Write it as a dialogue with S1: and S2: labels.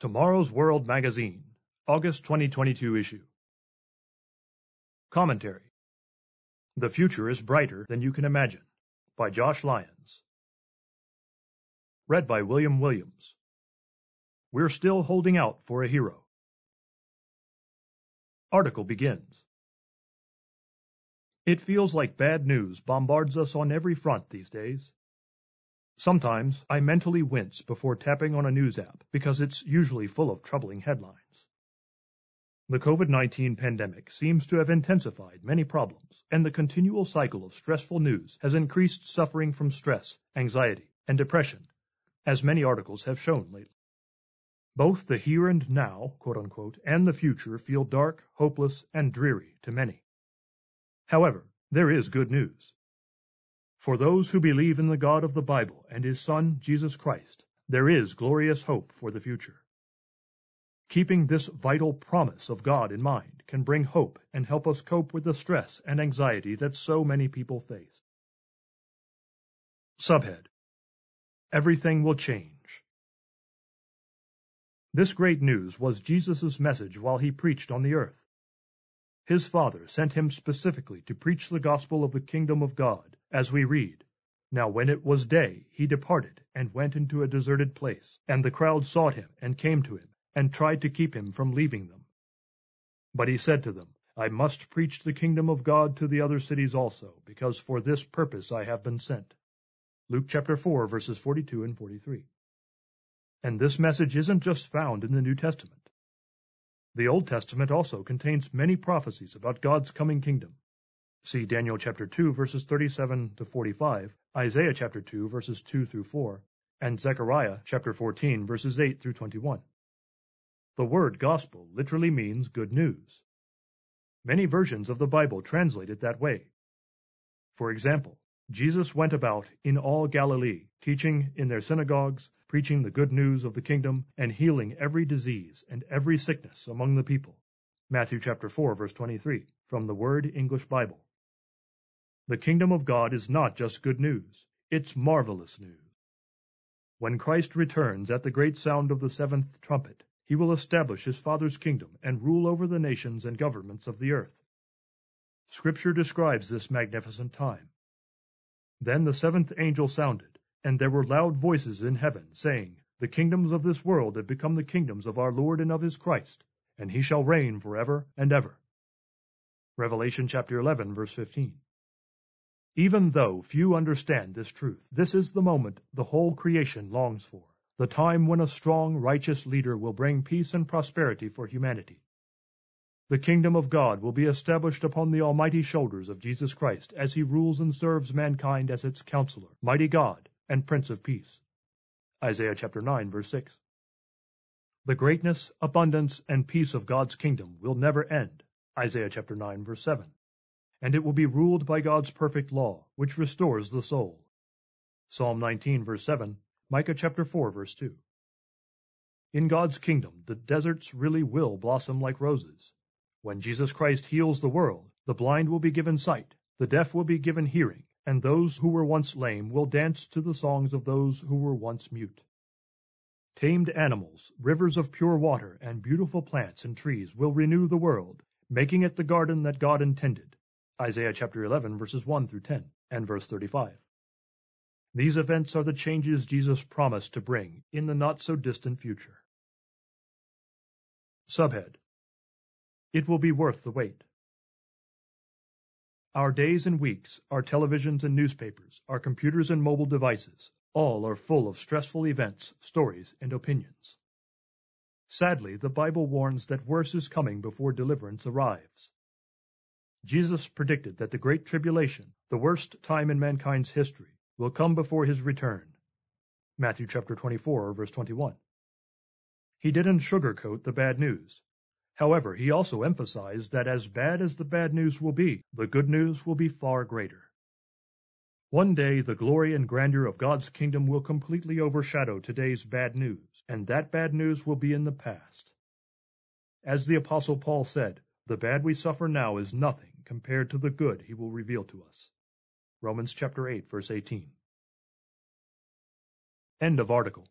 S1: Tomorrow's World Magazine, August 2022 issue. Commentary The Future is Brighter Than You Can Imagine by Josh Lyons. Read by William Williams. We're still holding out for a hero. Article begins. It feels like bad news bombards us on every front these days. Sometimes I mentally wince before tapping on a news app because it's usually full of troubling headlines. The COVID 19 pandemic seems to have intensified many problems, and the continual cycle of stressful news has increased suffering from stress, anxiety, and depression, as many articles have shown lately. Both the here and now, quote unquote, and the future feel dark, hopeless, and dreary to many. However, there is good news. For those who believe in the God of the Bible and his Son, Jesus Christ, there is glorious hope for the future. Keeping this vital promise of God in mind can bring hope and help us cope with the stress and anxiety that so many people face. Subhead Everything will change. This great news was Jesus' message while he preached on the earth. His Father sent him specifically to preach the gospel of the kingdom of God as we read, Now when it was day, he departed, and went into a deserted place, and the crowd sought him, and came to him, and tried to keep him from leaving them. But he said to them, I must preach the kingdom of God to the other cities also, because for this purpose I have been sent. Luke chapter 4, verses 42 and 43. And this message isn't just found in the New Testament. The Old Testament also contains many prophecies about God's coming kingdom, See Daniel chapter 2 verses 37 to 45, Isaiah chapter 2 verses 2 through 4, and Zechariah chapter 14 verses 8 through 21. The word gospel literally means good news. Many versions of the Bible translate it that way. For example, Jesus went about in all Galilee, teaching in their synagogues, preaching the good news of the kingdom, and healing every disease and every sickness among the people. Matthew chapter 4 verse 23 from the World English Bible. The kingdom of God is not just good news, it's marvelous news. When Christ returns at the great sound of the seventh trumpet, he will establish his Father's kingdom and rule over the nations and governments of the earth. Scripture describes this magnificent time. Then the seventh angel sounded, and there were loud voices in heaven, saying, The kingdoms of this world have become the kingdoms of our Lord and of his Christ, and he shall reign forever and ever. Revelation chapter 11, verse 15. Even though few understand this truth, this is the moment the whole creation longs for, the time when a strong, righteous leader will bring peace and prosperity for humanity. The kingdom of God will be established upon the almighty shoulders of Jesus Christ as he rules and serves mankind as its counselor, mighty God, and Prince of Peace. Isaiah chapter 9 verse 6. The greatness, abundance, and peace of God's kingdom will never end. Isaiah chapter 9 verse 7 and it will be ruled by God's perfect law, which restores the soul. Psalm 19, verse 7, Micah chapter 4, verse 2. In God's kingdom, the deserts really will blossom like roses. When Jesus Christ heals the world, the blind will be given sight, the deaf will be given hearing, and those who were once lame will dance to the songs of those who were once mute. Tamed animals, rivers of pure water, and beautiful plants and trees will renew the world, making it the garden that God intended, Isaiah chapter 11, verses 1 through 10, and verse 35. These events are the changes Jesus promised to bring in the not so distant future. Subhead It will be worth the wait. Our days and weeks, our televisions and newspapers, our computers and mobile devices, all are full of stressful events, stories, and opinions. Sadly, the Bible warns that worse is coming before deliverance arrives. Jesus predicted that the Great Tribulation, the worst time in mankind's history, will come before his return. Matthew chapter 24, verse 21. He didn't sugarcoat the bad news. However, he also emphasized that as bad as the bad news will be, the good news will be far greater. One day, the glory and grandeur of God's kingdom will completely overshadow today's bad news, and that bad news will be in the past. As the Apostle Paul said, the bad we suffer now is nothing compared to the good he will reveal to us. Romans chapter 8 verse 18. End of article.